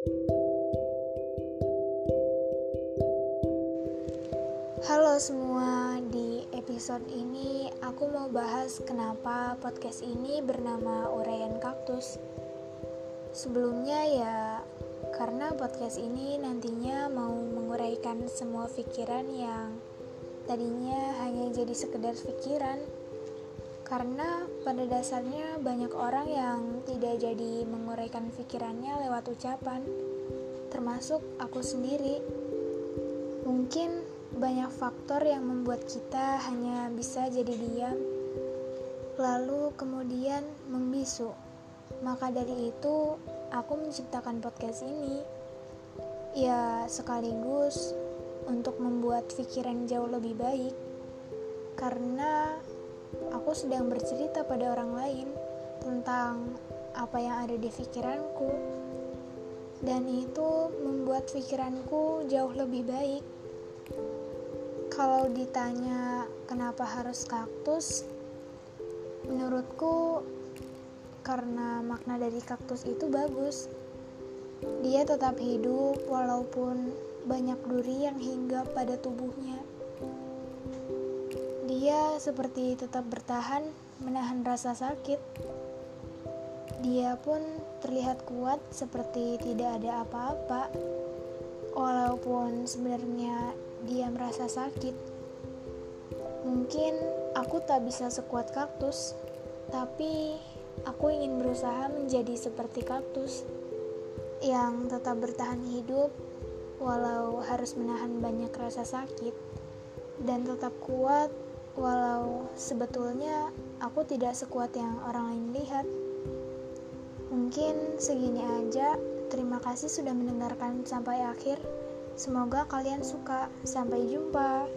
Halo semua, di episode ini aku mau bahas kenapa podcast ini bernama Urayan Kaktus. Sebelumnya ya, karena podcast ini nantinya mau menguraikan semua pikiran yang tadinya hanya jadi sekedar pikiran. Karena pada dasarnya banyak orang yang tidak jadi menguraikan pikirannya lewat ucapan, termasuk aku sendiri. Mungkin banyak faktor yang membuat kita hanya bisa jadi diam, lalu kemudian membisu. Maka dari itu, aku menciptakan podcast ini. Ya, sekaligus untuk membuat pikiran jauh lebih baik, karena aku sedang bercerita pada orang lain tentang apa yang ada di pikiranku, dan itu membuat pikiranku jauh lebih baik. Kalau ditanya kenapa harus kaktus, menurutku karena makna dari kaktus itu bagus. Dia tetap hidup walaupun banyak duri yang hinggap pada tubuhnya. Dia seperti tetap bertahan menahan rasa sakit. Dia pun terlihat kuat seperti tidak ada apa-apa. Walaupun sebenarnya dia merasa sakit. Mungkin aku tak bisa sekuat kaktus, tapi aku ingin berusaha menjadi seperti kaktus yang tetap bertahan hidup walau harus menahan banyak rasa sakit dan tetap kuat walau sebetulnya aku tidak sekuat yang orang lain lihat. Mungkin segini aja. Terima kasih sudah mendengarkan sampai akhir. Semoga kalian suka. Sampai jumpa.